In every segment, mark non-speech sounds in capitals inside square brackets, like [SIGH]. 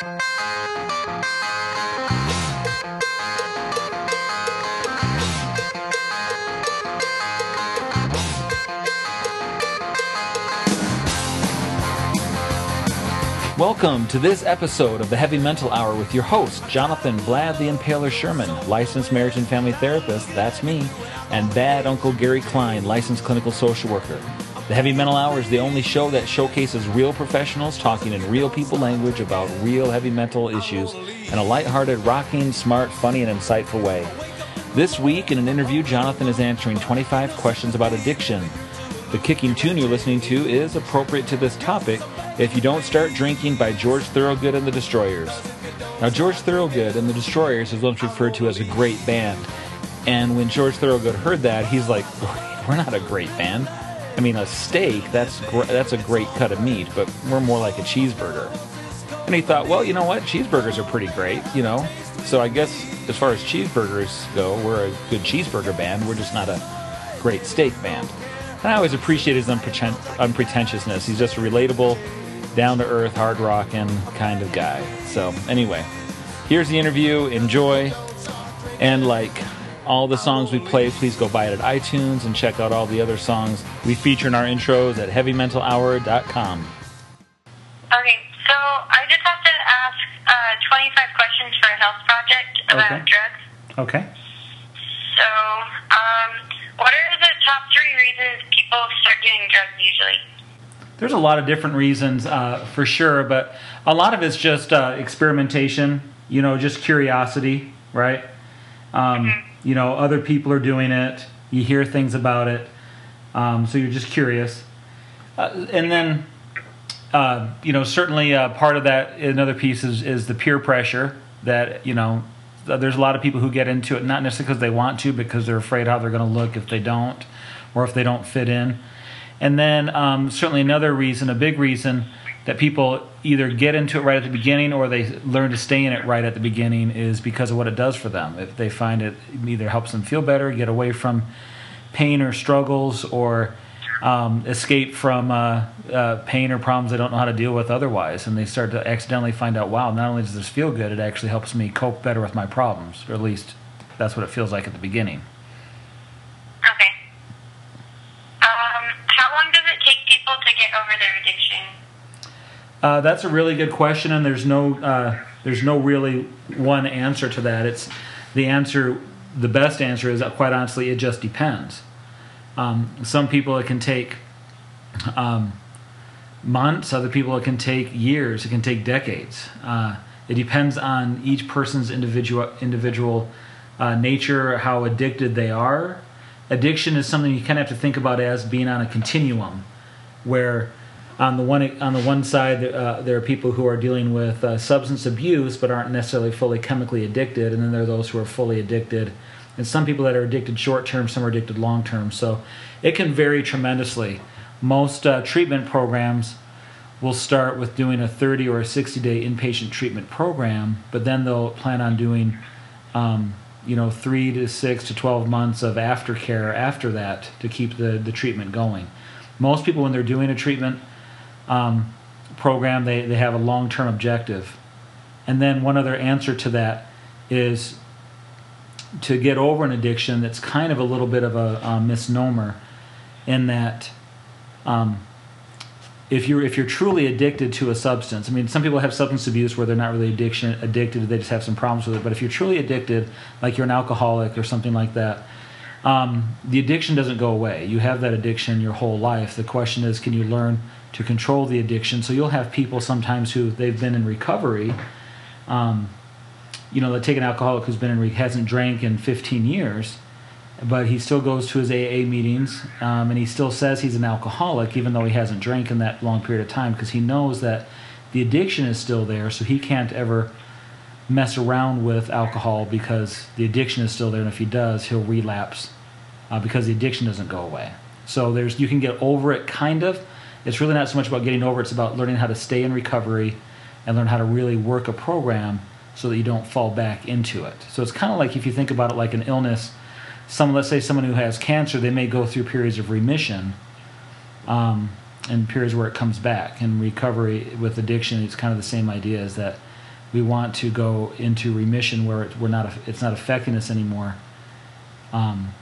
Welcome to this episode of the Heavy Mental Hour with your host, Jonathan Vlad the Impaler Sherman, licensed marriage and family therapist, that's me, and bad Uncle Gary Klein, licensed clinical social worker. The Heavy Mental Hour is the only show that showcases real professionals talking in real people language about real heavy mental issues in a lighthearted, rocking, smart, funny, and insightful way. This week, in an interview, Jonathan is answering 25 questions about addiction. The kicking tune you're listening to is appropriate to this topic if You Don't Start Drinking by George Thorogood and the Destroyers. Now, George Thorogood and the Destroyers is once referred to as a great band. And when George Thorogood heard that, he's like, we're not a great band. I mean, a steak, that's, gr- that's a great cut of meat, but we're more like a cheeseburger. And he thought, well, you know what? Cheeseburgers are pretty great, you know? So I guess as far as cheeseburgers go, we're a good cheeseburger band. We're just not a great steak band. And I always appreciate his unpretentiousness. He's just a relatable, down to earth, hard rocking kind of guy. So, anyway, here's the interview. Enjoy. And like all the songs we play, please go buy it at iTunes and check out all the other songs we feature in our intros at heavymentalhour.com. Okay, so I just have to ask uh, 25 questions for a health project about Okay. drugs. Okay. So, um, what are the top three reasons people start doing drugs usually? There's a lot of different reasons uh, for sure, but a lot of it's just uh, experimentation, you know, just curiosity, right? Um, You know, other people are doing it, you hear things about it, um, so you're just curious. Uh, and then, uh, you know, certainly uh, part of that, another piece is, is the peer pressure that, you know, there's a lot of people who get into it not necessarily because they want to, because they're afraid how they're going to look if they don't, or if they don't fit in. And then um, certainly another reason, a big reason that people either get into it right at the beginning or they learn to stay in it right at the beginning is because of what it does for them. If they find it either helps them feel better, get away from pain or struggles, or um, escape from uh, uh, pain or problems they don't know how to deal with otherwise, and they start to accidentally find out, wow, not only does this feel good, it actually helps me cope better with my problems, or at least that's what it feels like at the beginning. Okay. Um, how long does it take people to get over their addiction? Uh, that's a really good question, and there's no uh, there's no really one answer to that. It's the answer. The best answer is quite honestly, it just depends. Um, some people it can take um, months. Other people it can take years. It can take decades. Uh, it depends on each person's individual individual uh, nature, how addicted they are. Addiction is something you kind of have to think about as being on a continuum, where on the one on the one side uh, there are people who are dealing with uh, substance abuse but aren't necessarily fully chemically addicted, and then there are those who are fully addicted, and some people that are addicted short term, some are addicted long term. So it can vary tremendously. Most uh, treatment programs will start with doing a 30 or a 60 day inpatient treatment program, but then they'll plan on doing, um, you know, three to six to 12 months of aftercare after that to keep the, the treatment going. Most people, when they're doing a treatment um, program, they, they have a long term objective. And then one other answer to that is to get over an addiction that's kind of a little bit of a, a misnomer in that um, if you're if you're truly addicted to a substance, I mean, some people have substance abuse where they're not really addiction addicted; they just have some problems with it. But if you're truly addicted, like you're an alcoholic or something like that, um, the addiction doesn't go away. You have that addiction your whole life. The question is, can you learn to control the addiction? So you'll have people sometimes who they've been in recovery. Um, you know, they take an alcoholic who's been in re- hasn't drank in 15 years, but he still goes to his AA meetings, um, and he still says he's an alcoholic, even though he hasn't drank in that long period of time, because he knows that the addiction is still there, so he can't ever mess around with alcohol because the addiction is still there, and if he does, he'll relapse uh, because the addiction doesn't go away. So there's you can get over it, kind of. It's really not so much about getting over; it's about learning how to stay in recovery and learn how to really work a program so that you don't fall back into it. So it's kind of like if you think about it like an illness. Some, let's say, someone who has cancer, they may go through periods of remission, um, and periods where it comes back. And recovery with addiction, it's kind of the same idea: is that we want to go into remission where it, we're not it's not affecting us anymore. Um,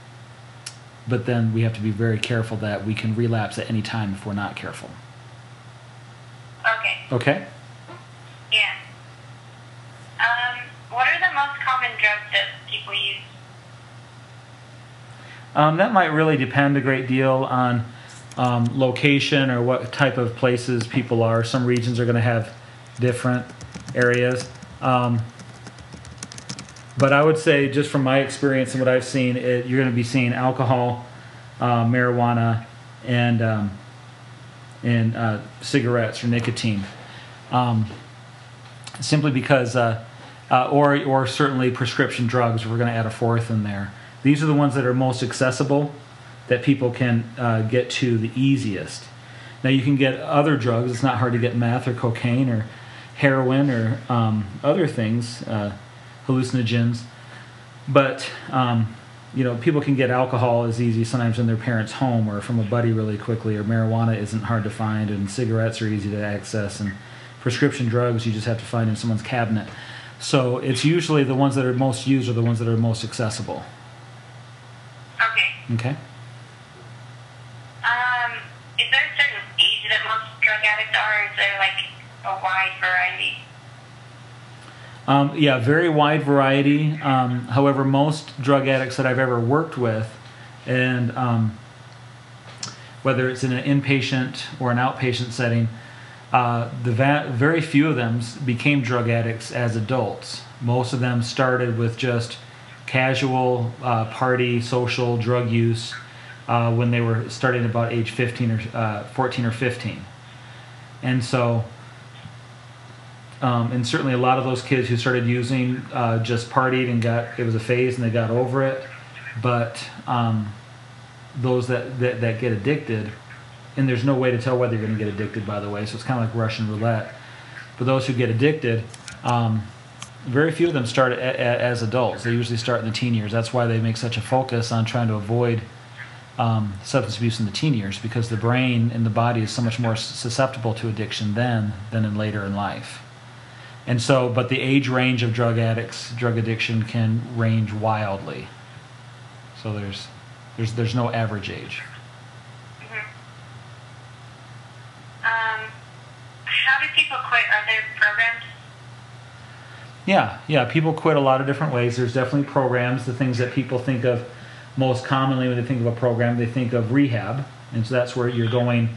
but then we have to be very careful that we can relapse at any time if we're not careful. Okay. Okay. Yeah. Um, what are the most common drugs that people use? Um, that might really depend a great deal on um, location or what type of places people are. Some regions are going to have different areas. Um, but I would say, just from my experience and what I've seen, it, you're going to be seeing alcohol, uh, marijuana, and um, and uh, cigarettes or nicotine, um, simply because, uh, uh or or certainly prescription drugs. We're going to add a fourth in there. These are the ones that are most accessible, that people can uh, get to the easiest. Now you can get other drugs. It's not hard to get meth or cocaine or heroin or um, other things, uh, hallucinogens. But um, you know, people can get alcohol as easy sometimes in their parents' home or from a buddy really quickly. Or marijuana isn't hard to find, and cigarettes are easy to access, and prescription drugs you just have to find in someone's cabinet. So it's usually the ones that are most used are the ones that are most accessible. Okay. Okay. Um, is there a certain age that most drug addicts are, or is there like a wide variety? Um, yeah, very wide variety. Um, however, most drug addicts that I've ever worked with, and um, whether it's in an inpatient or an outpatient setting, uh, the va- very few of them became drug addicts as adults. Most of them started with just casual uh, party, social drug use uh, when they were starting about age 15 or uh, 14 or 15. And so um, and certainly a lot of those kids who started using uh, just partied and got it was a phase and they got over it. But um, those that, that, that get addicted, and there's no way to tell whether you're going to get addicted, by the way, so it's kind of like Russian roulette. But those who get addicted, um, very few of them start a, a, as adults. They usually start in the teen years. That's why they make such a focus on trying to avoid um, substance abuse in the teen years because the brain and the body is so much more susceptible to addiction then than in later in life. And so, but the age range of drug addicts, drug addiction can range wildly. So there's, there's, there's no average age. Mm-hmm. Um, how do people quit? Are there programs? Yeah, yeah. People quit a lot of different ways. There's definitely programs. The things that people think of most commonly when they think of a program, they think of rehab, and so that's where you're going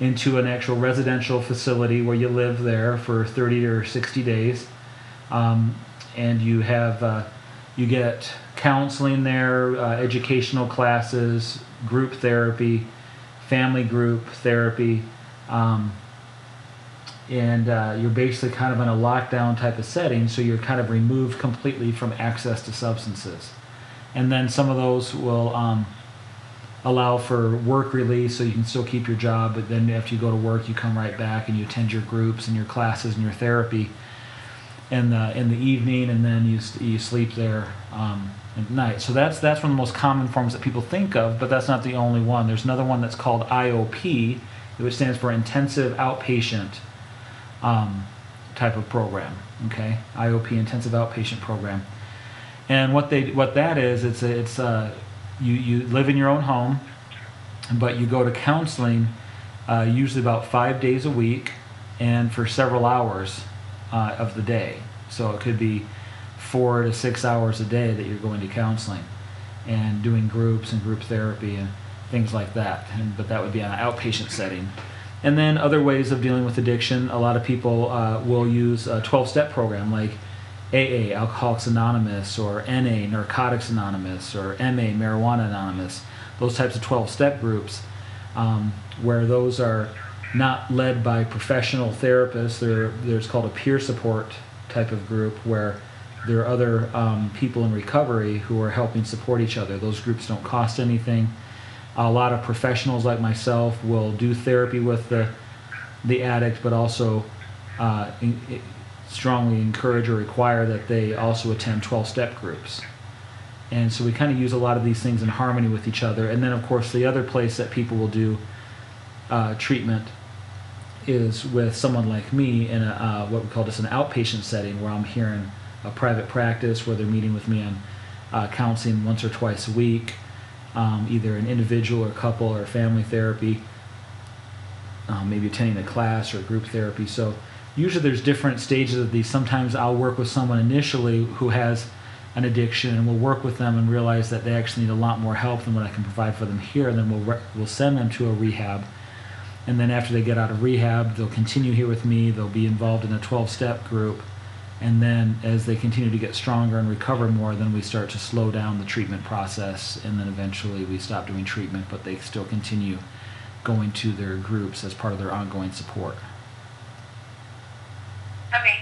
into an actual residential facility where you live there for 30 or 60 days, um, and you have uh, you get counseling there, uh, educational classes, group therapy, family group therapy, um, and uh, you're basically kind of in a lockdown type of setting, so you're kind of removed completely from access to substances, and then some of those will. Um, allow for work release so you can still keep your job, but then after you go to work, you come right back and you attend your groups and your classes and your therapy in the in the evening, and then you you sleep there um, at night. So that's that's one of the most common forms that people think of, but that's not the only one. There's another one that's called IOP, which stands for Intensive Outpatient um, type of program. Okay, IOP, Intensive Outpatient Program, and what they what that is, it's a, it's a you, you live in your own home, but you go to counseling uh, usually about five days a week and for several hours uh, of the day. So it could be four to six hours a day that you're going to counseling and doing groups and group therapy and things like that. And, but that would be an outpatient setting. And then other ways of dealing with addiction, a lot of people uh, will use a 12 step program like AA, Alcoholics Anonymous, or NA, Narcotics Anonymous, or MA, Marijuana Anonymous, those types of 12 step groups, um, where those are not led by professional therapists. They're, there's called a peer support type of group where there are other um, people in recovery who are helping support each other. Those groups don't cost anything. A lot of professionals like myself will do therapy with the, the addict, but also uh, in, strongly encourage or require that they also attend 12 step groups. And so we kind of use a lot of these things in harmony with each other. And then, of course, the other place that people will do uh, treatment is with someone like me in a uh, what we call just an outpatient setting where I'm here in a private practice where they're meeting with me on uh, counseling once or twice a week, um, either an individual or couple or family therapy, um, maybe attending a class or group therapy. So usually there's different stages of these. Sometimes I'll work with someone initially who has an addiction and we'll work with them and realize that they actually need a lot more help than what I can provide for them here. And then we'll, re- we'll send them to a rehab. And then after they get out of rehab, they'll continue here with me. They'll be involved in a 12 step group. And then as they continue to get stronger and recover more, then we start to slow down the treatment process. And then eventually we stop doing treatment, but they still continue going to their groups as part of their ongoing support. Okay.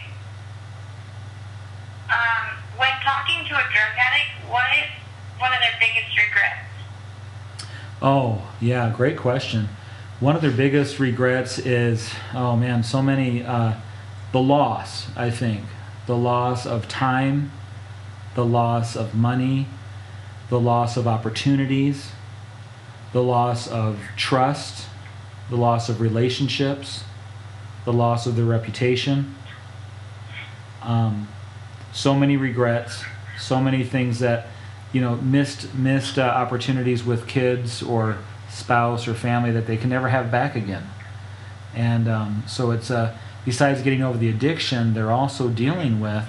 Um, when talking to a drug addict, what is one of their biggest regrets? Oh, yeah, great question. One of their biggest regrets is, oh man, so many, uh, the loss, I think. The loss of time, the loss of money, the loss of opportunities, the loss of trust, the loss of relationships, the loss of their reputation. Um, so many regrets, so many things that you know missed missed uh, opportunities with kids or spouse or family that they can never have back again. And um, so it's uh, besides getting over the addiction, they're also dealing with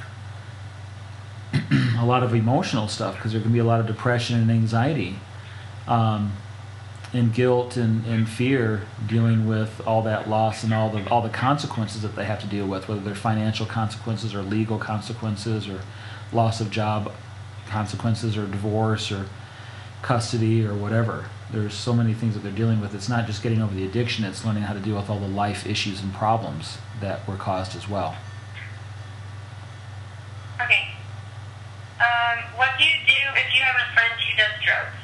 [CLEARS THROAT] a lot of emotional stuff because there can be a lot of depression and anxiety. Um, and guilt and, and fear dealing with all that loss and all the all the consequences that they have to deal with, whether they're financial consequences or legal consequences or loss of job consequences or divorce or custody or whatever. There's so many things that they're dealing with. It's not just getting over the addiction, it's learning how to deal with all the life issues and problems that were caused as well. Okay. Um, what do you do if you have a friend who does drugs?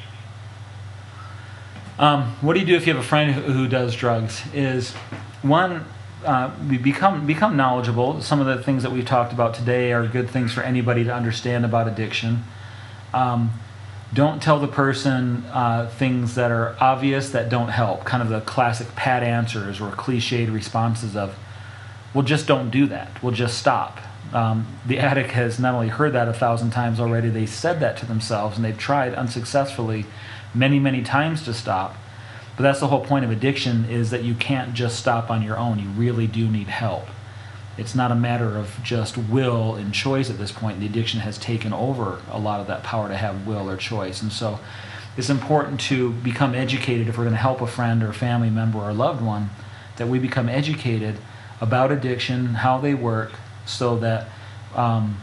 Um, what do you do if you have a friend who, does drugs? Is one, uh, we become become knowledgeable. Some of the things that we've talked about today are good things for anybody to understand about addiction. Um, don't tell the person uh, things that are obvious that don't help. Kind of the classic pat answers or cliched responses of, "Well, just don't do that. We'll just stop." Um, the addict has not only heard that a thousand times already, they said that to themselves, and they've tried unsuccessfully many, many times to stop. But that's the whole point of addiction is that you can't just stop on your own. You really do need help. It's not a matter of just will and choice at this point. The addiction has taken over a lot of that power to have will or choice. And so it's important to become educated if we're going to help a friend or a family member or a loved one, that we become educated about addiction, how they work, so that um,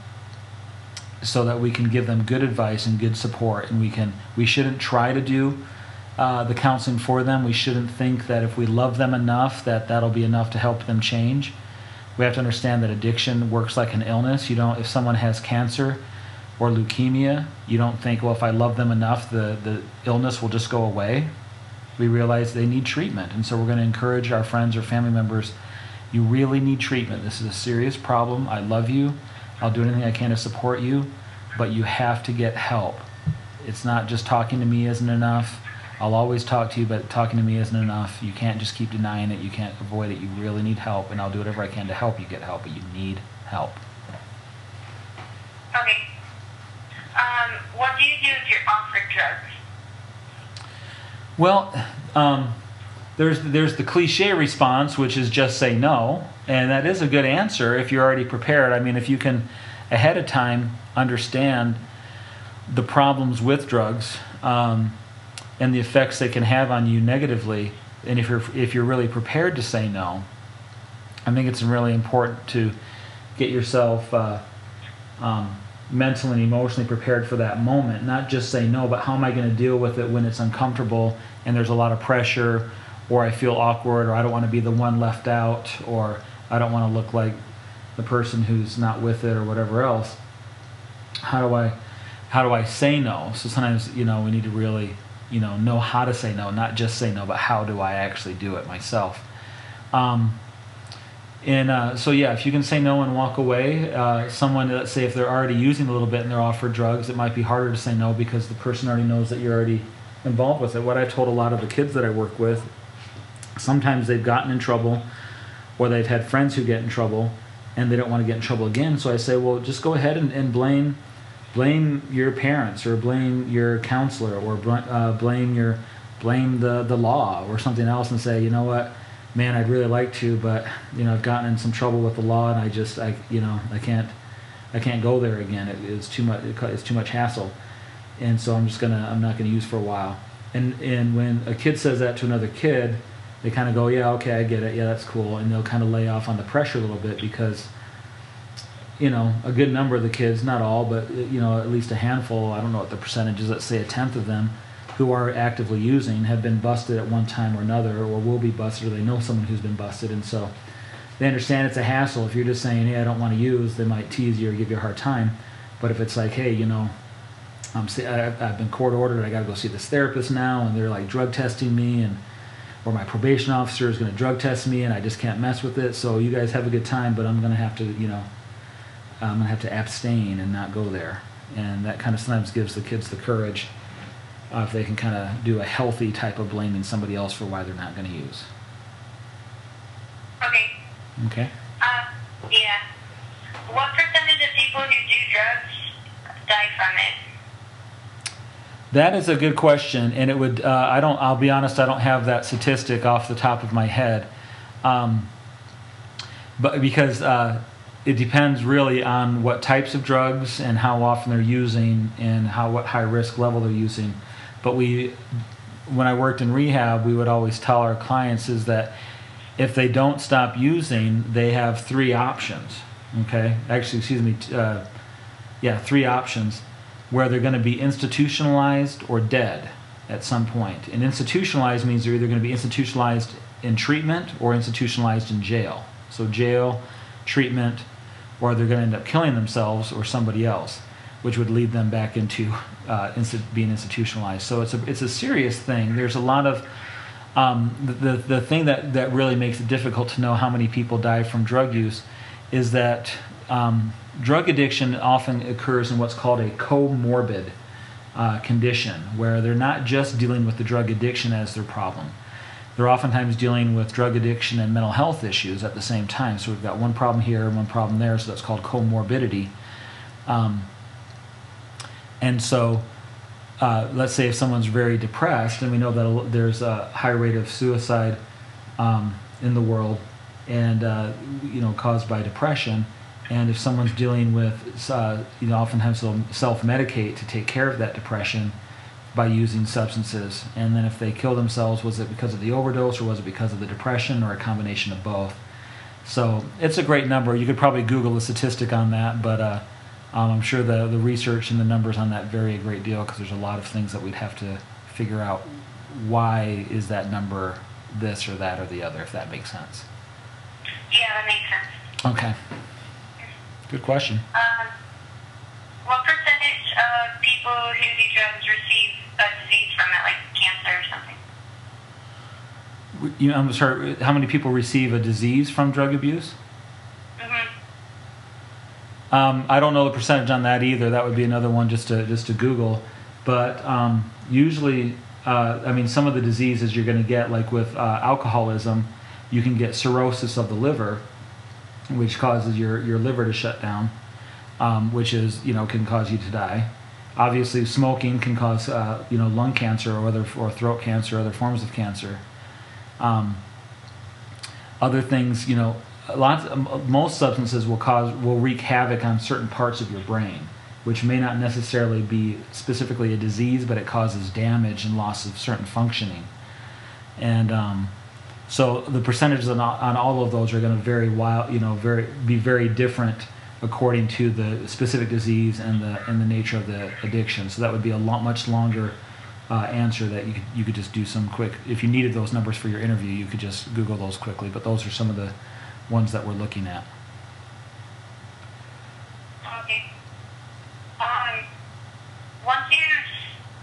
so that we can give them good advice and good support and we can we shouldn't try to do uh, the counseling for them. We shouldn't think that if we love them enough that that'll be enough to help them change. We have to understand that addiction works like an illness. You don't if someone has cancer or leukemia you don't think well if i love them enough the, the illness will just go away. We realize they need treatment and so we're going to encourage our friends or family members you really need treatment. This is a serious problem. I love you I'll do anything I can to support you, but you have to get help. It's not just talking to me isn't enough. I'll always talk to you, but talking to me isn't enough. You can't just keep denying it. You can't avoid it. You really need help, and I'll do whatever I can to help you get help, but you need help. Okay. Um, what do you do if you're offered drugs? Well, um, there's there's the cliche response, which is just say no, and that is a good answer if you're already prepared. I mean, if you can ahead of time understand the problems with drugs um, and the effects they can have on you negatively, and if you're if you're really prepared to say no, I think it's really important to get yourself uh, um, mentally and emotionally prepared for that moment. Not just say no, but how am I going to deal with it when it's uncomfortable and there's a lot of pressure or I feel awkward, or I don't want to be the one left out, or I don't want to look like the person who's not with it, or whatever else. How do I, how do I say no? So sometimes you know we need to really, you know, know how to say no, not just say no, but how do I actually do it myself. Um, and uh, so yeah, if you can say no and walk away, uh, someone let's say if they're already using a little bit and they're offered drugs, it might be harder to say no because the person already knows that you're already involved with it. What I told a lot of the kids that I work with sometimes they've gotten in trouble or they've had friends who get in trouble and they don't want to get in trouble again. So I say, well, just go ahead and, and blame blame your parents or blame your counselor or uh, blame your blame the the law or something else and say, you know what, man, I'd really like to, but you know, I've gotten in some trouble with the law and I just I you know I can't I can't go there again. It, it's too much. It's too much hassle, and so I'm just gonna I'm not gonna use for a while. And and when a kid says that to another kid, they kind of go, yeah, okay, I get it. Yeah, that's cool, and they'll kind of lay off on the pressure a little bit because you know, a good number of the kids, not all, but uh, you know, at least a handful, I don't know what the percentage is, let's say a tenth of them who are actively using have been busted at one time or another or will be busted or they know someone who's been busted and so they understand it's a hassle. If you're just saying, hey, I don't want to use, they might tease you or give you a hard time. But if it's like, hey, you know, I'm, I've been court ordered, I got to go see this therapist now, and they're like drug testing me and or my probation officer is going to drug test me and I just can't mess with it. So you guys have a good time, but I'm going to have to, you know, I'm going to have to abstain and not go there. And that kind of sometimes gives the kids the courage uh, if they can kind of do a healthy type of blaming somebody else for why they're not going to use. Okay. Okay. Uh, yeah. What percentage of people who do drugs die from it? That is a good question, and it would. Uh, I don't. I'll be honest. I don't have that statistic off the top of my head, um, but because uh, it depends really on what types of drugs and how often they're using and how what high risk level they're using. But we, when I worked in rehab, we would always tell our clients is that if they don't stop using, they have three options. Okay, actually, excuse me, uh, yeah, three options where they're going to be institutionalized or dead at some point. And institutionalized means they're either going to be institutionalized in treatment or institutionalized in jail. So jail, treatment, or they're going to end up killing themselves or somebody else, which would lead them back into uh, being institutionalized. So it's a it's a serious thing. There's a lot of um, the, the thing that, that really makes it difficult to know how many people die from drug use is that um, drug addiction often occurs in what's called a comorbid uh, condition, where they're not just dealing with the drug addiction as their problem. They're oftentimes dealing with drug addiction and mental health issues at the same time. So we've got one problem here and one problem there, so that's called comorbidity. Um, and so uh, let's say if someone's very depressed, and we know that there's a high rate of suicide um, in the world, and uh, you know caused by depression, and if someone's dealing with, uh, you know, oftentimes they'll self-medicate to take care of that depression by using substances, and then if they kill themselves, was it because of the overdose, or was it because of the depression, or a combination of both? So it's a great number. You could probably Google a statistic on that, but uh, um, I'm sure the, the research and the numbers on that vary a great deal because there's a lot of things that we'd have to figure out why is that number this or that or the other, if that makes sense. Yeah, that makes sense. Okay. Good question. Um, what percentage of people who do drugs receive a disease from it, like cancer or something? You know, I'm sorry, how many people receive a disease from drug abuse? Um, I don't know the percentage on that either. That would be another one just to just to Google. But um, usually, uh, I mean, some of the diseases you're going to get, like with uh, alcoholism, you can get cirrhosis of the liver, which causes your your liver to shut down, um, which is you know can cause you to die. Obviously, smoking can cause uh, you know lung cancer or other or throat cancer, or other forms of cancer. Um, other things, you know, lots most substances will cause will wreak havoc on certain parts of your brain which may not necessarily be specifically a disease but it causes damage and loss of certain functioning and um, so the percentages on, on all of those are going to vary wild you know very be very different according to the specific disease and the and the nature of the addiction so that would be a lot much longer uh, answer that you could, you could just do some quick if you needed those numbers for your interview you could just google those quickly but those are some of the ones that we're looking at. Okay. Um, once you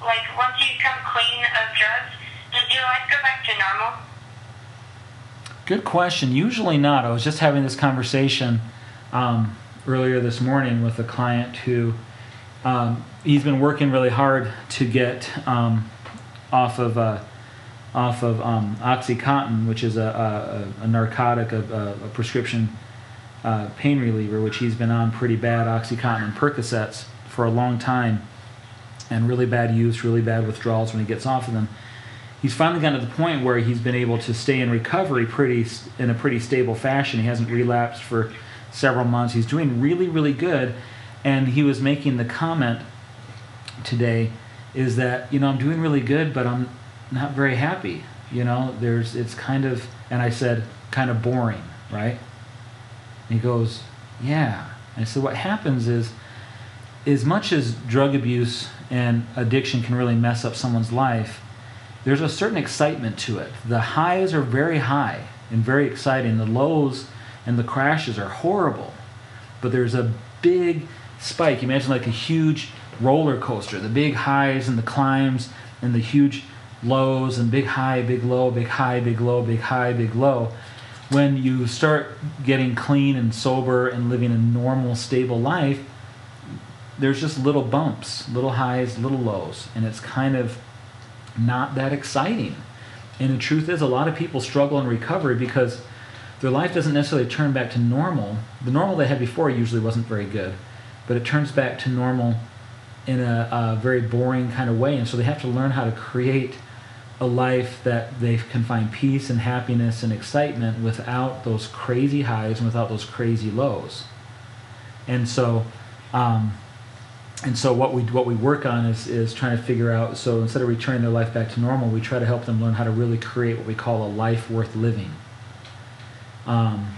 like once you come clean of drugs, does your life go back to normal? Good question. Usually not. I was just having this conversation um, earlier this morning with a client who um, he's been working really hard to get um, off of uh, off of um, OxyContin, which is a, a, a narcotic, a, a prescription uh, pain reliever, which he's been on pretty bad, OxyContin and Percocets, for a long time, and really bad use, really bad withdrawals when he gets off of them. He's finally gotten to the point where he's been able to stay in recovery pretty in a pretty stable fashion. He hasn't relapsed for several months. He's doing really, really good. And he was making the comment today is that you know I'm doing really good, but I'm not very happy. You know, there's it's kind of and I said kind of boring, right? And he goes, yeah. And said what happens is as much as drug abuse and addiction can really mess up someone's life, there's a certain excitement to it. The highs are very high and very exciting. The lows and the crashes are horrible. But there's a big spike. Imagine like a huge roller coaster, the big highs and the climbs and the huge lows and big high, big low, big high, big low, big high, big low. When you start getting clean and sober and living a normal, stable life, there's just little bumps, little highs, little lows, and it's kind of not that exciting. And the truth is, a lot of people struggle in recovery because their life doesn't necessarily turn back to normal. The normal they had before usually wasn't very good, but it turns back to normal in a, a very boring kind of way. And so they have to learn how to create a life that they can find peace and happiness and excitement without those crazy highs and without those crazy lows. And so, um, and so what we what we work on is is trying to figure out. So instead of returning their life back to normal, we try to help them learn how to really create what we call a life worth living. Um,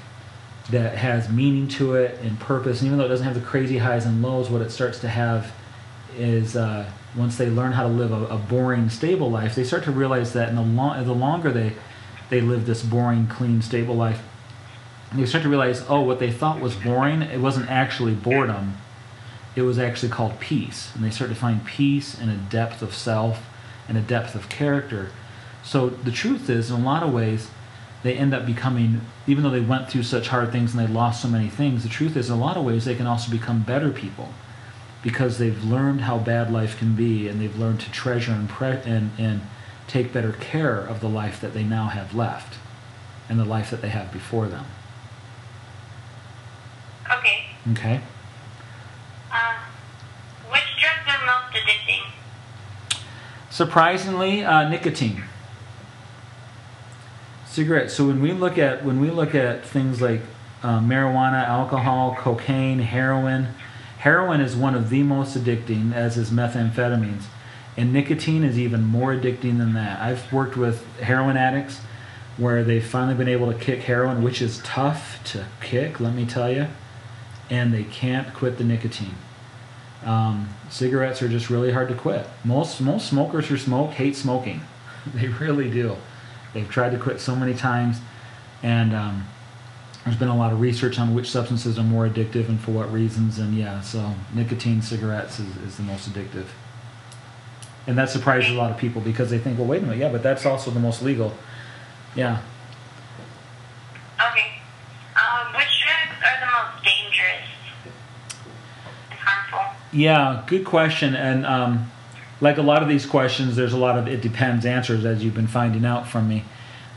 that has meaning to it and purpose. And even though it doesn't have the crazy highs and lows, what it starts to have is uh, once they learn how to live a, a, boring, stable life, they start to realize that in the, long, the longer they they live this boring, clean, stable life, they start to realize, oh, what they thought was boring, it wasn't actually boredom. It was actually called peace. And they start to find peace and a depth of self and a depth of character. So the truth is, in a lot of ways, they end up becoming, even though they went through such hard things and they lost so many things, the truth is, in a lot of ways, they can also become better people because they've learned how bad life can be and they've learned to treasure and, pre- and, and take better care of the life that they now have left and the life that they have before them. Okay. Okay. Uh, which drugs are most addicting? Surprisingly, uh, nicotine cigarettes. So when we look at when we look at things like uh, marijuana, alcohol, cocaine, heroin, heroin is one of the most addicting, as is methamphetamines, and nicotine is even more addicting than that. I've worked with heroin addicts where they've finally been able to kick heroin, which is tough to kick, let me tell you, and they can't quit the nicotine. Um, cigarettes are just really hard to quit. Most most smokers who smoke hate smoking. [LAUGHS] They really do. They've tried to quit so many times, and um, there's been a lot of research on which substances are more addictive and for what reasons. And yeah, so nicotine cigarettes is, is the most addictive. And that surprises a lot of people because they think, well, wait a minute, yeah, but that's also the most legal. Yeah. Okay. Um, which drugs are the most dangerous and harmful? Yeah, good question. And um, like a lot of these questions, there's a lot of it depends answers as you've been finding out from me.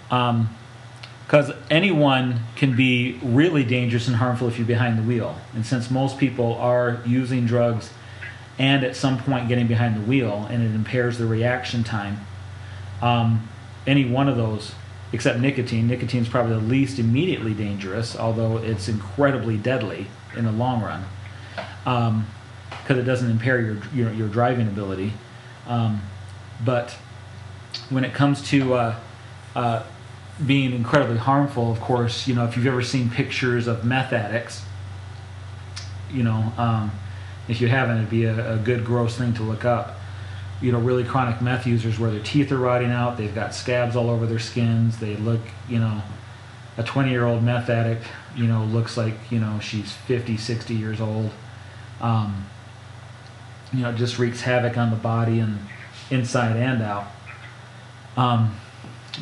Because um, anyone can be really dangerous and harmful if you're behind the wheel. And since most people are using drugs and at some point getting behind the wheel and it impairs the reaction time, um, any one of those, except nicotine, nicotine is probably the least immediately dangerous, although it's incredibly deadly in the long run because it doesn't impair your, your, your driving ability. Um, but when it comes to uh, uh, being incredibly harmful, of course, you know, if you've ever seen pictures of meth addicts, you know, um, if you haven't, it'd be a, a, good gross thing to look up. You know, really chronic meth users where their teeth are rotting out, they've got scabs all over their skins, they look, you know, a 20 year old meth addict, you know, looks like, you know, she's 50, 60 years old. Um, you know, it just wreaks havoc on the body and inside and out. Um,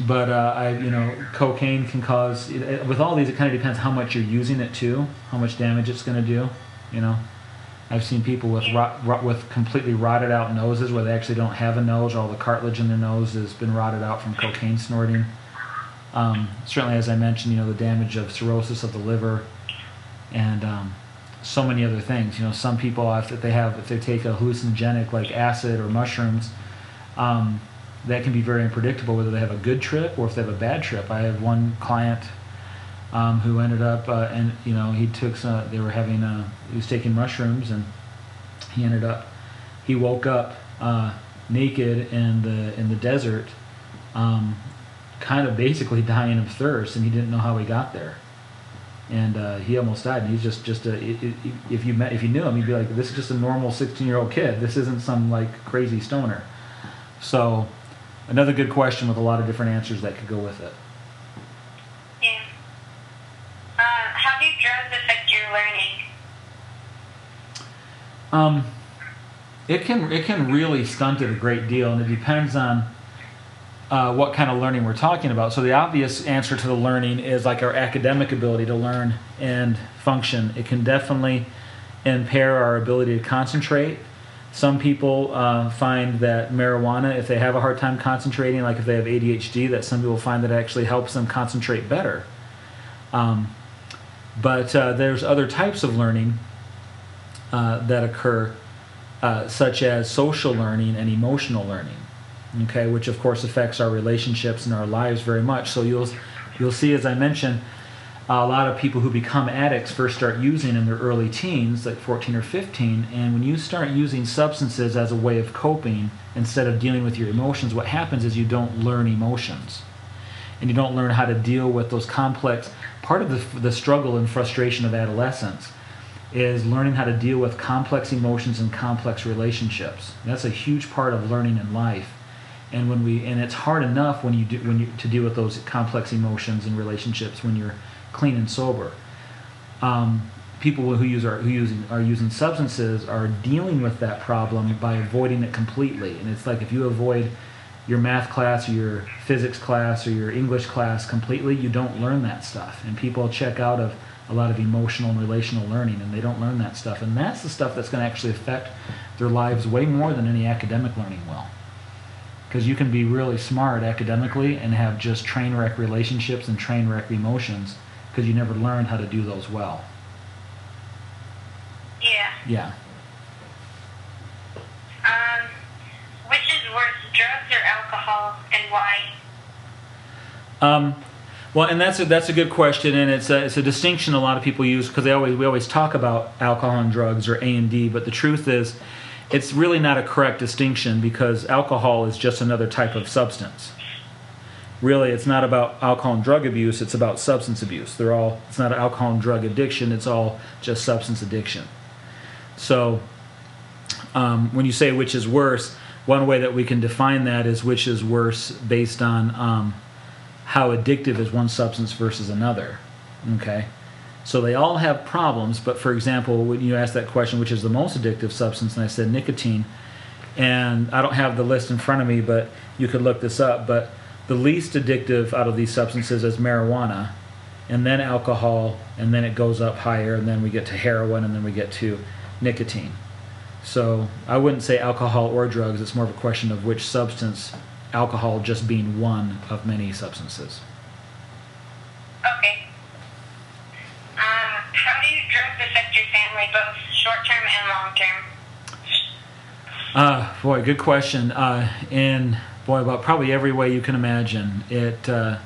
but uh, I, you know, cocaine can cause. With all these, it kind of depends how much you're using it to, how much damage it's going to do. You know, I've seen people with rot, rot, with completely rotted out noses where they actually don't have a nose. All the cartilage in their nose has been rotted out from cocaine snorting. Um, certainly, as I mentioned, you know the damage of cirrhosis of the liver, and um, so many other things. You know, some people if they have if they take a hallucinogenic like acid or mushrooms, um, that can be very unpredictable whether they have a good trip or if they have a bad trip. I have one client um, who ended up uh, and you know he took some, they were having uh, he was taking mushrooms and he ended up he woke up uh, naked in the in the desert um, kind of basically [LAUGHS] dying of thirst and he didn't know how he got there and uh, he almost died. And he's just just a if you met if you knew him you'd be like this is just a normal 16 year old kid. This isn't some like crazy stoner. So another good question with a lot of different answers that could go with it. Yeah. Uh, how do drugs affect your learning? Um, it can it can really stunt it a great deal, and it depends on uh, what kind of learning we're talking about. So the obvious answer to the learning is like our academic ability to learn and function. It can definitely impair our ability to concentrate. Some people uh, find that marijuana, if they have a hard time concentrating, like if they have ADHD, that some people find that it actually helps them concentrate better. Um, but uh, there's other types of learning uh, that occur, uh, such as social learning and emotional learning. Okay, which of course affects our relationships and our lives very much. So you'll you'll see, as I mentioned, a lot of people who become addicts first start using in their early teens, like 14 or 15. And when you start using substances as a way of coping instead of dealing with your emotions, what happens is you don't learn emotions. And you don't learn how to deal with those complex, part of the, the struggle and frustration of adolescence is learning how to deal with complex emotions and complex relationships. That's a huge part of learning in life. And when we and it's hard enough when you do when you to deal with those complex emotions and relationships when you're clean and sober. Um, people who use are who using are using substances are dealing with that problem by avoiding it completely. And it's like if you avoid your math class or your physics class or your English class completely, you don't learn that stuff. And people check out of a lot of emotional and relational learning, and they don't learn that stuff. And that's the stuff that's going to actually affect their lives way more than any academic learning will. Because you can be really smart academically and have just train wreck relationships and train wreck emotions because you never learned how to do those well. Yeah. Yeah. Um, which is worse, drugs or alcohol, and why? Um, well, and that's a, that's a good question, and it's a, it's a distinction a lot of people use because they always we always talk about alcohol and drugs or A and D, but the truth is, it's really not a correct distinction because alcohol is just another type of substance. Really, it's not about alcohol and drug abuse; it's about substance abuse. They're all it's not alcohol and drug addiction; it's all just substance addiction. So, um, when you say which is worse, one way that we can define that is which is worse based on um, how addictive is one substance versus another. Okay? So they all have problems, but for example, when you asked that question, which is the most addictive substance, and I said nicotine, and I don't have the list in front of me, but you could look this up, but the least addictive out of these substances is marijuana, and then alcohol, and then it goes up higher, and then we get to heroin, and then we get to nicotine. So I wouldn't say alcohol or drugs, it's more of a question of which substance alcohol just being one of many substances. Okay. Um, how do drugs affect your family, both short term and long term? Uh, boy, good question. Uh, in boy, about probably every way you can imagine, it uh,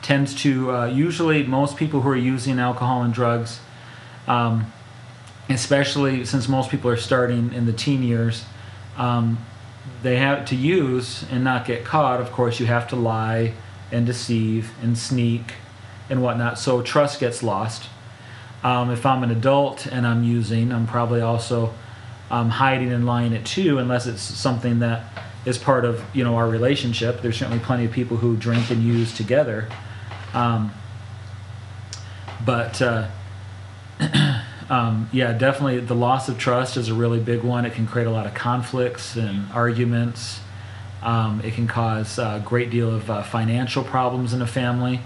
tends to uh, usually most people who are using alcohol and drugs, um, especially since most people are starting in the teen years, um, they have to use and not get caught. Of course, you have to lie and deceive and sneak and whatnot. So trust gets lost. Um, if I'm an adult and I'm using, I'm probably also um, hiding and lying it too, unless it's something that is part of you know our relationship. There's certainly plenty of people who drink and use together, um, but. Uh, [CLEARS THROAT] um, yeah, definitely the loss of trust is a really big one. It can create a lot of conflicts and arguments. Um, it can cause a great deal of uh, financial problems in a family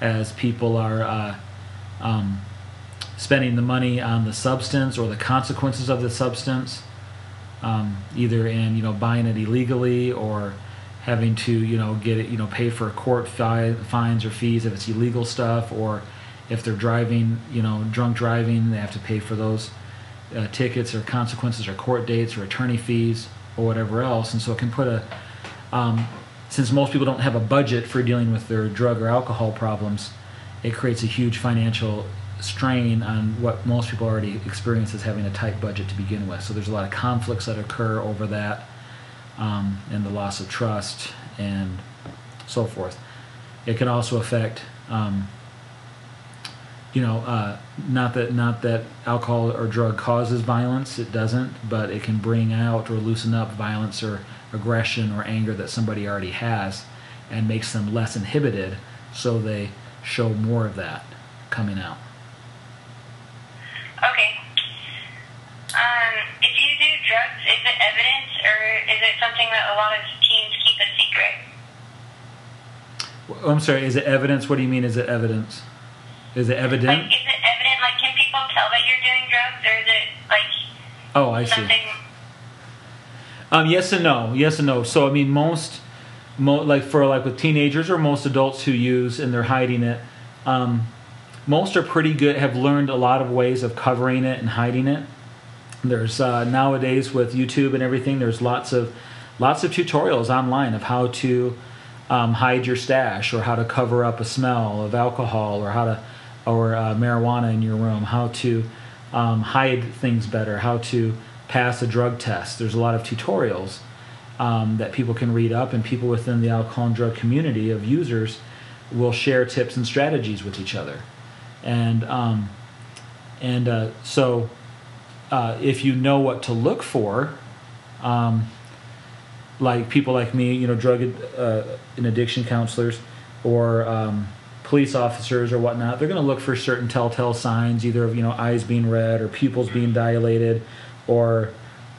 as people are uh, um, spending the money on the substance or the consequences of the substance, um, either in you know buying it illegally or having to you know get it you know pay for court fi- fines or fees if it's illegal stuff or if they're driving you know drunk driving they have to pay for those uh, tickets or consequences or court dates or attorney fees or whatever else. And so it can put a um, since most people don't have a budget for dealing with their drug or alcohol problems it creates a huge financial strain on what most people already experience as having a tight budget to begin with so there's a lot of conflicts that occur over that um, and the loss of trust and so forth. It can also affect, um, you know, uh, not that not that alcohol or drug causes violence. It doesn't, but it can bring out or loosen up violence or aggression or anger that somebody already has, and makes them less inhibited, so they show more of that coming out. Okay. Um, if you do drugs, is it evidence or is it something that a lot of teens keep a secret? I'm sorry. Is it evidence? What do you mean? Is it evidence? Is it evident? Like, is it evident? Like, can people tell that you're doing drugs, or is it like oh, I see. Um, yes and no. Yes and no. So I mean, most, mo- like for like with teenagers or most adults who use and they're hiding it, um, most are pretty good. Have learned a lot of ways of covering it and hiding it. There's uh, nowadays with YouTube and everything. There's lots of lots of tutorials online of how to um, hide your stash or how to cover up a smell of alcohol or how to or uh, marijuana in your room. How to um, hide things better. How to pass a drug test. There's a lot of tutorials um, that people can read up, and people within the alcohol and drug community of users will share tips and strategies with each other. And um, and uh, so, uh, if you know what to look for, um, like people like me, you know, drug uh, and addiction counselors, or um, police officers or whatnot, they're going to look for certain telltale signs, either of you know eyes being red or pupils being dilated, or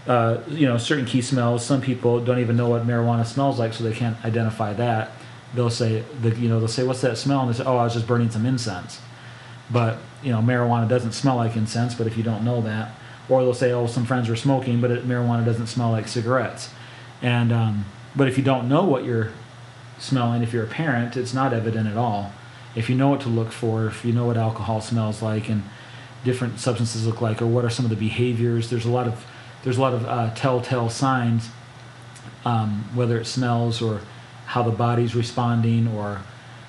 uh, you know certain key smells. Some people don't even know what marijuana smells like, so they can't identify that. They'll say, the, you know, they'll say, "What's that smell?" And they say, "Oh, I was just burning some incense." But you know, marijuana doesn't smell like incense. But if you don't know that, or they'll say, "Oh, some friends were smoking, but it, marijuana doesn't smell like cigarettes." And um, but if you don't know what you're smelling, if you're a parent, it's not evident at all. If you know what to look for, if you know what alcohol smells like, and different substances look like, or what are some of the behaviors, there's a lot of there's a lot of uh, telltale signs, um, whether it smells or how the body's responding, or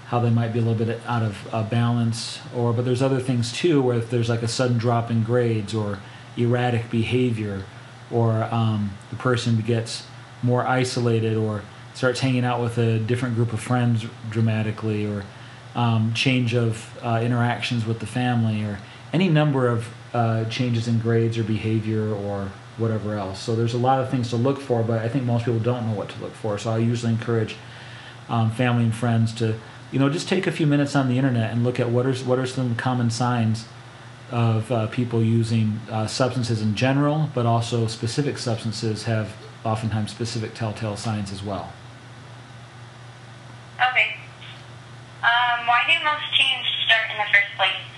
how they might be a little bit out of uh, balance, or but there's other things too, where if there's like a sudden drop in grades or erratic behavior, or um, the person gets more isolated or starts hanging out with a different group of friends dramatically or um, change of uh, interactions with the family or any number of uh, changes in grades or behavior or whatever else. So there's a lot of things to look for but i think most people don't know what to look for. So i usually encourage um, family and friends to you know just take a few minutes on the internet and look at what are what are some common signs of uh, people using uh, substances in general but also specific substances have oftentimes specific telltale signs as well. Okay. Um, why do most teens start in the first place?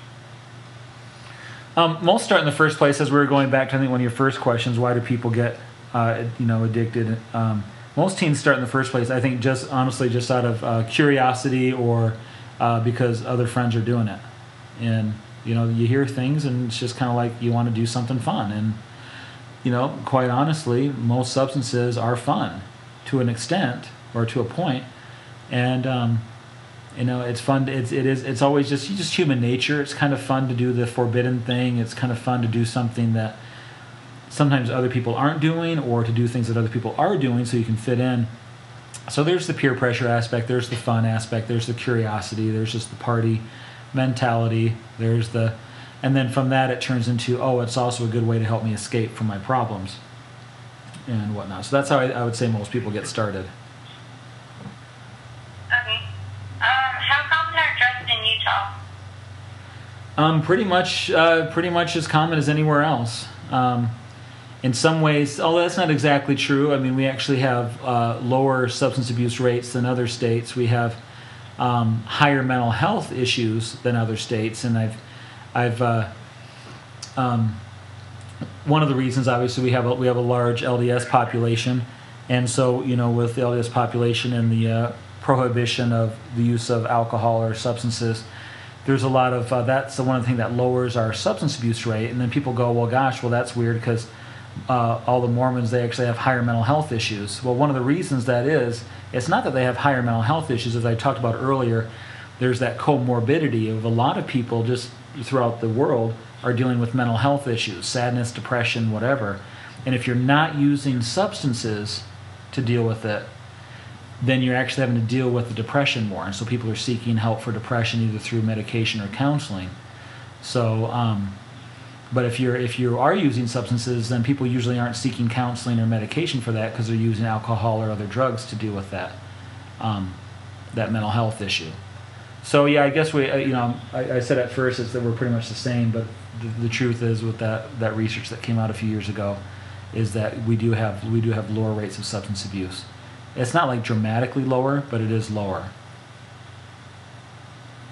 Um, most start in the first place, as we were going back to I think one of your first questions. Why do people get uh, you know addicted? Um, most teens start in the first place. I think just honestly, just out of uh, curiosity or uh, because other friends are doing it, and you know you hear things, and it's just kind of like you want to do something fun. And you know, quite honestly, most substances are fun to an extent or to a point, and um, you know it's fun. To, it's it is it's always just just human nature. It's kind of fun to do the forbidden thing. It's kind of fun to do something that sometimes other people aren't doing, or to do things that other people are doing, so you can fit in. So there's the peer pressure aspect. There's the fun aspect. There's the curiosity. There's just the party mentality. There's the and then from that it turns into oh it's also a good way to help me escape from my problems and whatnot. So that's how i, I would say most people get started. Okay. Um, how common are drugs in Utah? um, pretty much uh, pretty much as common as anywhere else. Um, in some ways although that's not exactly true. I mean we actually have uh, lower substance abuse rates than other states. We have um, higher mental health issues than other states. And i've I've uh, um, one of the reasons, obviously, we have a, we have a large LDS population, and so you know, with the LDS population and the uh, prohibition of the use of alcohol or substances, there's a lot of uh, that's the one thing that lowers our substance abuse rate. And then people go, well, gosh, well that's weird because uh, all the Mormons they actually have higher mental health issues. Well, one of the reasons that is, it's not that they have higher mental health issues, as I talked about earlier. There's that comorbidity of a lot of people just throughout the world are dealing with mental health issues, sadness, depression, whatever. And if you're not using substances to deal with it, then you're actually having to deal with the depression more. And so people are seeking help for depression either through medication or counseling. So, um, but if you're if you are using substances, then people usually aren't seeking counseling or medication for that because they're using alcohol or other drugs to deal with that um, that mental health issue. So yeah, I guess we uh, you know I, I, said at first is that we're pretty much the same, but the, the, truth is with that that research that came out a few years ago is that we do have we do have lower rates of substance abuse. It's not like dramatically lower, but it is lower.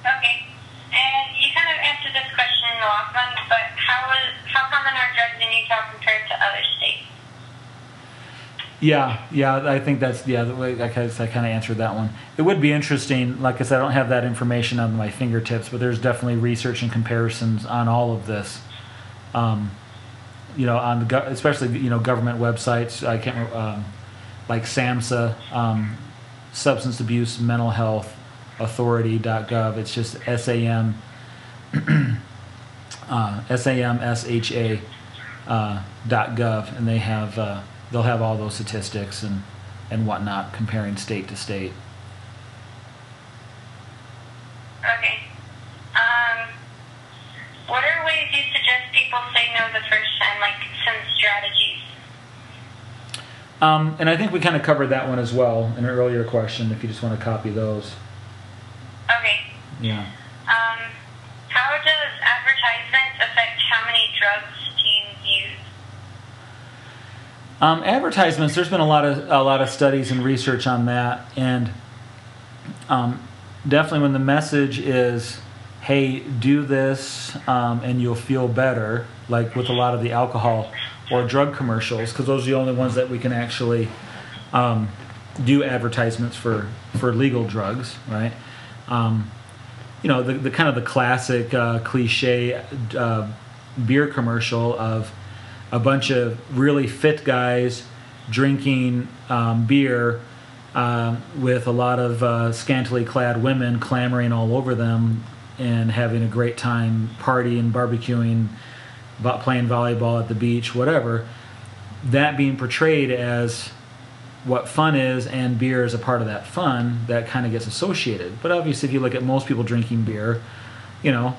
Okay, and you kind of answered this question in the last one, but how is how common are drugs in Utah compared to other states? Yeah, yeah, I think that's yeah. The way I kind of answered that one. It would be interesting. Like I said, I don't have that information on my fingertips, but there's definitely research and comparisons on all of this. Um, you know, on the especially you know government websites. I can't um, like SAMHSA, um, Substance Abuse Mental Health Authority.gov. It's just S A M [CLEARS THROAT] uh, S A M S H A uh, gov, and they have. Uh, they'll have all those statistics and, and whatnot comparing state to state. Okay. Um, what are ways you suggest people say no the first time, like some strategies? Um, and I think we kind of covered that one as well in an earlier question. If you just want to copy those. Okay. Yeah. Um, how does advertisements affect how many drugs um, advertisements. There's been a lot of a lot of studies and research on that, and um, definitely when the message is, "Hey, do this um, and you'll feel better," like with a lot of the alcohol or drug commercials, because those are the only ones that we can actually um, do advertisements for for legal drugs, right? Um, you know, the, the kind of the classic uh, cliche uh, beer commercial of a bunch of really fit guys drinking um, beer uh, with a lot of uh, scantily clad women clamoring all over them and having a great time partying, barbecuing, playing volleyball at the beach, whatever. That being portrayed as what fun is and beer is a part of that fun that kind of gets associated. But obviously, if you look at most people drinking beer, you know,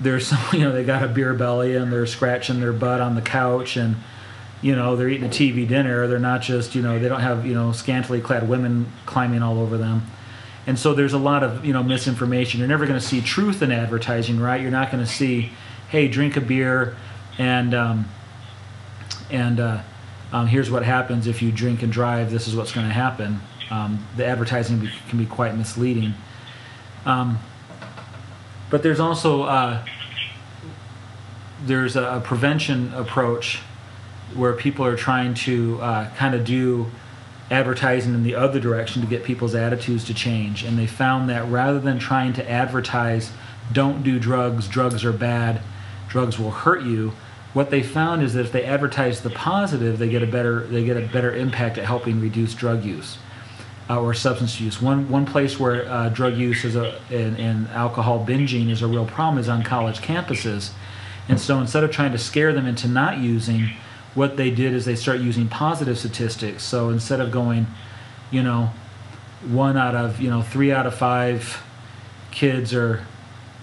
there's some, [LAUGHS] you know, they got a beer belly and they're scratching their butt on the couch and, you know, they're eating a TV dinner. They're not just, you know, they don't have, you know, scantily clad women climbing all over them. And so there's a lot of, you know, misinformation. You're never going to see truth in advertising, right? You're not going to see, hey, drink a beer and, um, and, uh, um, here's what happens if you drink and drive. This is what's going to happen. Um, the advertising can be quite misleading. Um, but there's also uh, there's a, prevention approach where people are trying to uh, kind of do advertising in the other direction to get people's attitudes to change. And they found that rather than trying to advertise, don't do drugs, drugs are bad, drugs will hurt you. What they found is that if they advertise the positive, they get a better they get a better impact at helping reduce drug use uh, or substance use. One one place where uh, drug use is a and, and, alcohol binging is a real problem is on college campuses, and so instead of trying to scare them into not using, what they did is they start using positive statistics. So instead of going, you know, one out of you know three out of five kids are,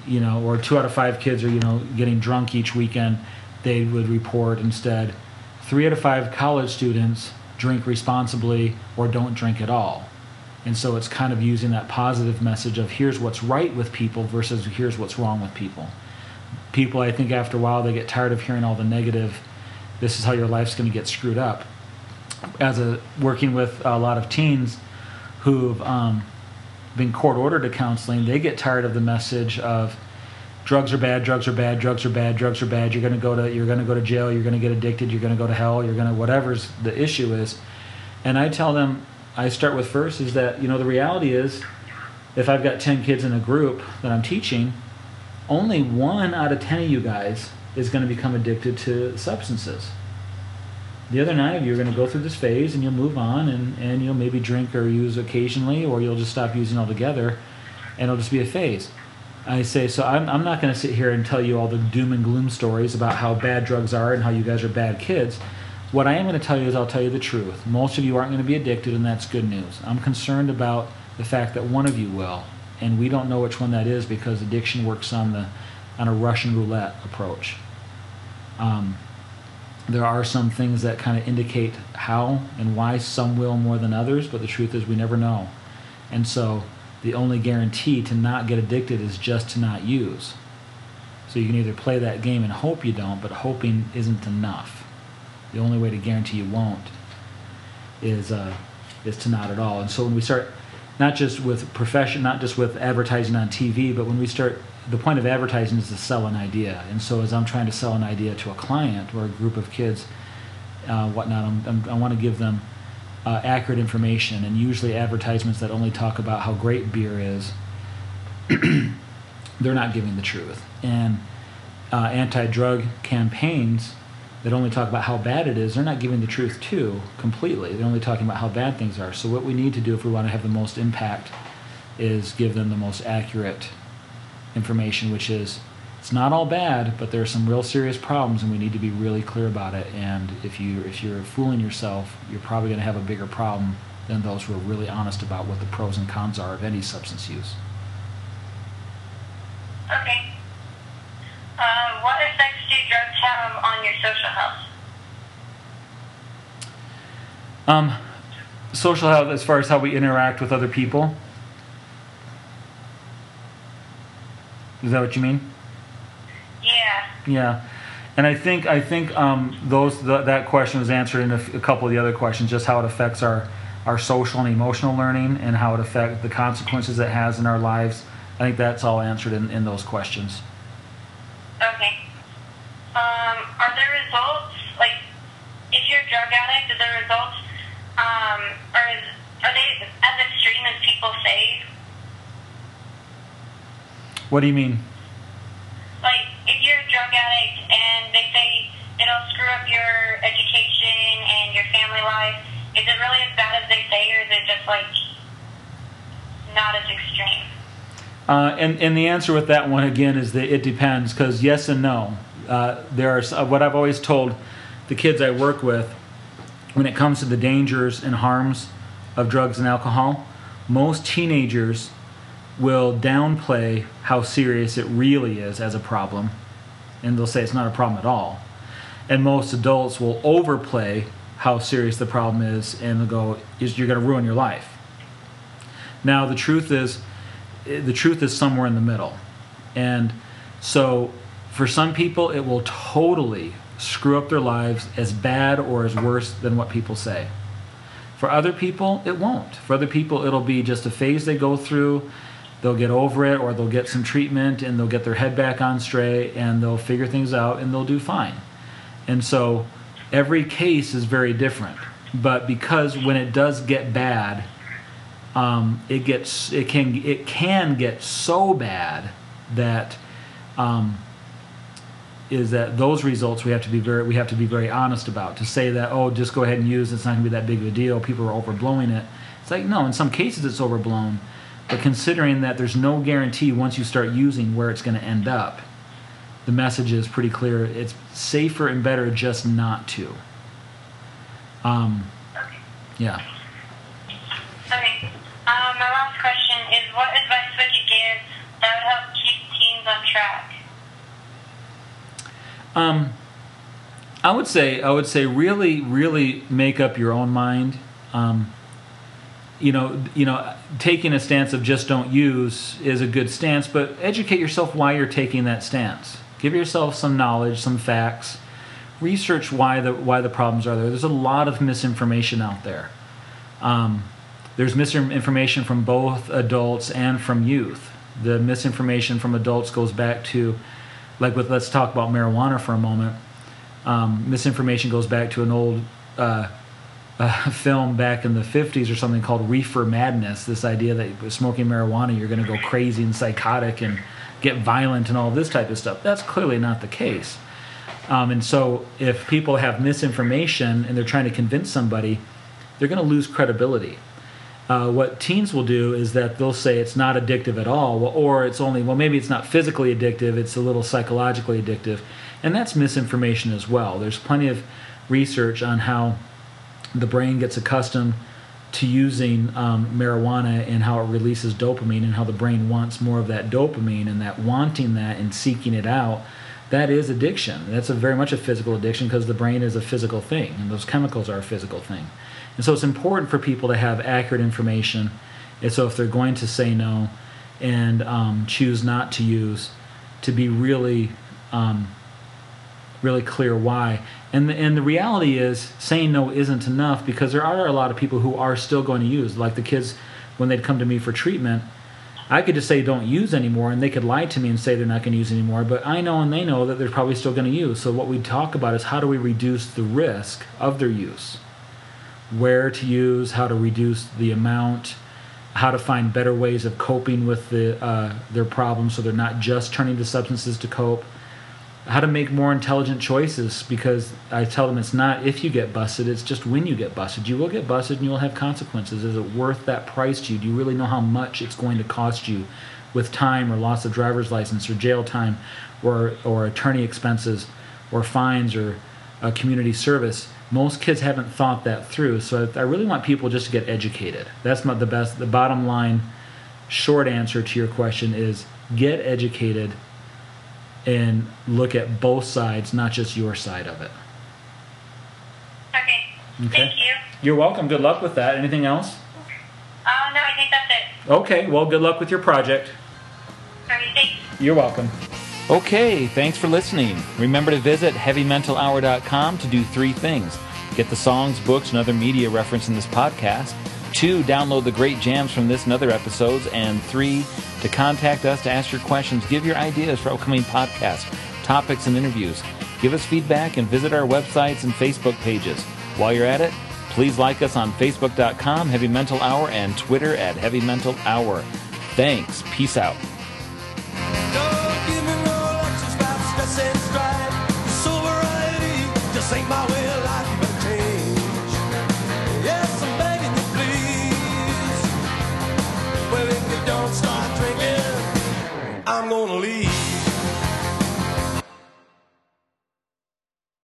you know, or two out of five kids are you know getting drunk each weekend, they would report instead three out of five college students drink responsibly or don't drink at all. And so it's kind of using that positive message of here's what's right with people versus here's what's wrong with people. People, I think, after a while, they get tired of hearing all the negative. This is how your life's going to get screwed up. As a working with a lot of teens who've um, been court ordered to counseling, they get tired of the message of drugs are bad, drugs are bad, drugs are bad, drugs are bad. You're going to go to you're to go to jail. You're going to get addicted. You're going to go to hell. You're going to whatever's the issue is. And I tell them, I start with first is that you know the reality is, if I've got ten kids in a group that I'm teaching, only one out of ten of you guys is going to become addicted to substances. The other nine of you are going to go through this phase and you'll move on and, and you'll maybe drink or use occasionally or you'll just stop using altogether and it'll just be a phase. I say, so I'm, I'm not going to sit here and tell you all the doom and gloom stories about how bad drugs are and how you guys are bad kids. What I am going to tell you is I'll tell you the truth. Most of you aren't going to be addicted, and that's good news. I'm concerned about the fact that one of you will, and we don't know which one that is because addiction works on the on a Russian roulette approach. Um, there are some things that kind of indicate how and why some will more than others, but the truth is we never know. And so the only guarantee to not get addicted is just to not use. So you can either play that game and hope you don't, but hoping isn't enough. The only way to guarantee you won't is uh, is to not at all. And so when we start, not just with profession, not just with advertising on TV, but when we start, the point of advertising is to sell an idea. And so as I'm trying to sell an idea to a client or a group of kids, uh, whatnot, I'm, I'm, i want to give them uh, accurate information. And usually advertisements that only talk about how great beer is, [CLEARS THROAT] they're not giving the truth. And uh, anti-drug campaigns that only talk about how bad it is, they're not giving the truth too completely. They're only talking about how bad things are. So what we need to do if we want to have the most impact is give them the most accurate information, which is it's not all bad, but there are some real serious problems, and we need to be really clear about it. And if you if you're fooling yourself, you're probably going to have a bigger problem than those who are really honest about what the pros and cons are of any substance use. Okay. What effects do drugs have on your social health? Um, social health, as far as how we interact with other people. Is that what you mean? Yeah. Yeah, and I think I think um, those th- that question was answered in a, a couple of the other questions, just how it affects our our social and emotional learning, and how it affects the consequences it has in our lives. I think that's all answered in, in those questions. Okay. Um, are there results, like, if you're a drug addict, are the results, um, are, are they as extreme as people say? What do you mean? Like, if you're a drug addict and they say it'll screw up your education and your family life, is it really as bad as they say, or is it just, like, not as extreme? Uh, and and the answer with that one again is that it depends because yes and no. Uh, there are uh, what I've always told the kids I work with when it comes to the dangers and harms of drugs and alcohol. Most teenagers will downplay how serious it really is as a problem, and they'll say it's not a problem at all. And most adults will overplay how serious the problem is, and they'll go, "Is you're going to ruin your life." Now the truth is the truth is somewhere in the middle. And so for some people, it will totally screw up their lives as bad or as worse than what people say. For other people, it won't. For other people, it'll be just a phase they go through. They'll get over it or they'll get some treatment and they'll get their head back on straight and they'll figure things out and they'll do fine. And so every case is very different. But because when it does get bad, um, it gets it can it can get so bad that um, is that those results we have to be very we have to be very honest about to say that oh just go ahead and use it's not going to be that big of a deal people are overblowing it it's like no in some cases it's overblown but considering that there's no guarantee once you start using where it's going to end up the message is pretty clear it's safer and better just not to um, yeah Okay. Um, my last question is what advice would you give that would help keep teens on track? Um, I would say I would say really really make up your own mind. Um, you know you know taking a stance of just don't use is a good stance, but educate yourself why you're taking that stance. Give yourself some knowledge, some facts. Research why the why the problems are there. There's a lot of misinformation out there. Um, there's misinformation from both adults and from youth. The misinformation from adults goes back to, like with let's talk about marijuana for a moment. Um, misinformation goes back to an old uh, uh, film back in the 50s or something called reefer madness. This idea that smoking marijuana you're going to go crazy and psychotic and get violent and all this type of stuff. That's clearly not the case. Um, and so if people have misinformation and they're trying to convince somebody, they're going to lose credibility. Uh, what teens will do is that they'll say it's not addictive at all, or it's only, well, maybe it's not physically addictive, it's a little psychologically addictive. And that's misinformation as well. There's plenty of research on how the brain gets accustomed to using um, marijuana and how it releases dopamine and how the brain wants more of that dopamine and that wanting that and seeking it out that is addiction that's a very much a physical addiction because the brain is a physical thing and those chemicals are a physical thing and so it's important for people to have accurate information. And so if they're going to say no and um, choose not to use, to be really, um, really clear why. And the, and the reality is saying no isn't enough because there are a lot of people who are still going to use. Like the kids, when they'd come to me for treatment, I could just say don't use anymore, and they could lie to me and say they're not going to use anymore. But I know and they know that they're probably still going to use. So what we talk about is how do we reduce the risk of their use where to use, how to reduce the amount, how to find better ways of coping with the, uh, their problems so they're not just turning to substances to cope, how to make more intelligent choices because I tell them it's not if you get busted, it's just when you get busted. You will get busted and you will have consequences. Is it worth that price to you? Do you really know how much it's going to cost you with time or loss of driver's license or jail time or, or attorney expenses or fines or uh, community service? most kids haven't thought that through. So I really want people just to get educated. That's not the best. The bottom line, short answer to your question is get educated and look at both sides, not just your side of it. Okay. okay. Thank you. You're welcome. Good luck with that. Anything else? Uh, no, I think that's it. Okay. Well, good luck with your project. All right, thanks. You're welcome. Okay, thanks for listening. Remember to visit heavymentalhour.com to do three things get the songs, books, and other media referenced in this podcast. Two, download the great jams from this and other episodes. And three, to contact us to ask your questions, give your ideas for upcoming podcasts, topics, and interviews. Give us feedback and visit our websites and Facebook pages. While you're at it, please like us on Facebook.com, Heavy Mental Hour, and Twitter at Heavy Mental Hour. Thanks. Peace out. ain't my going to leave.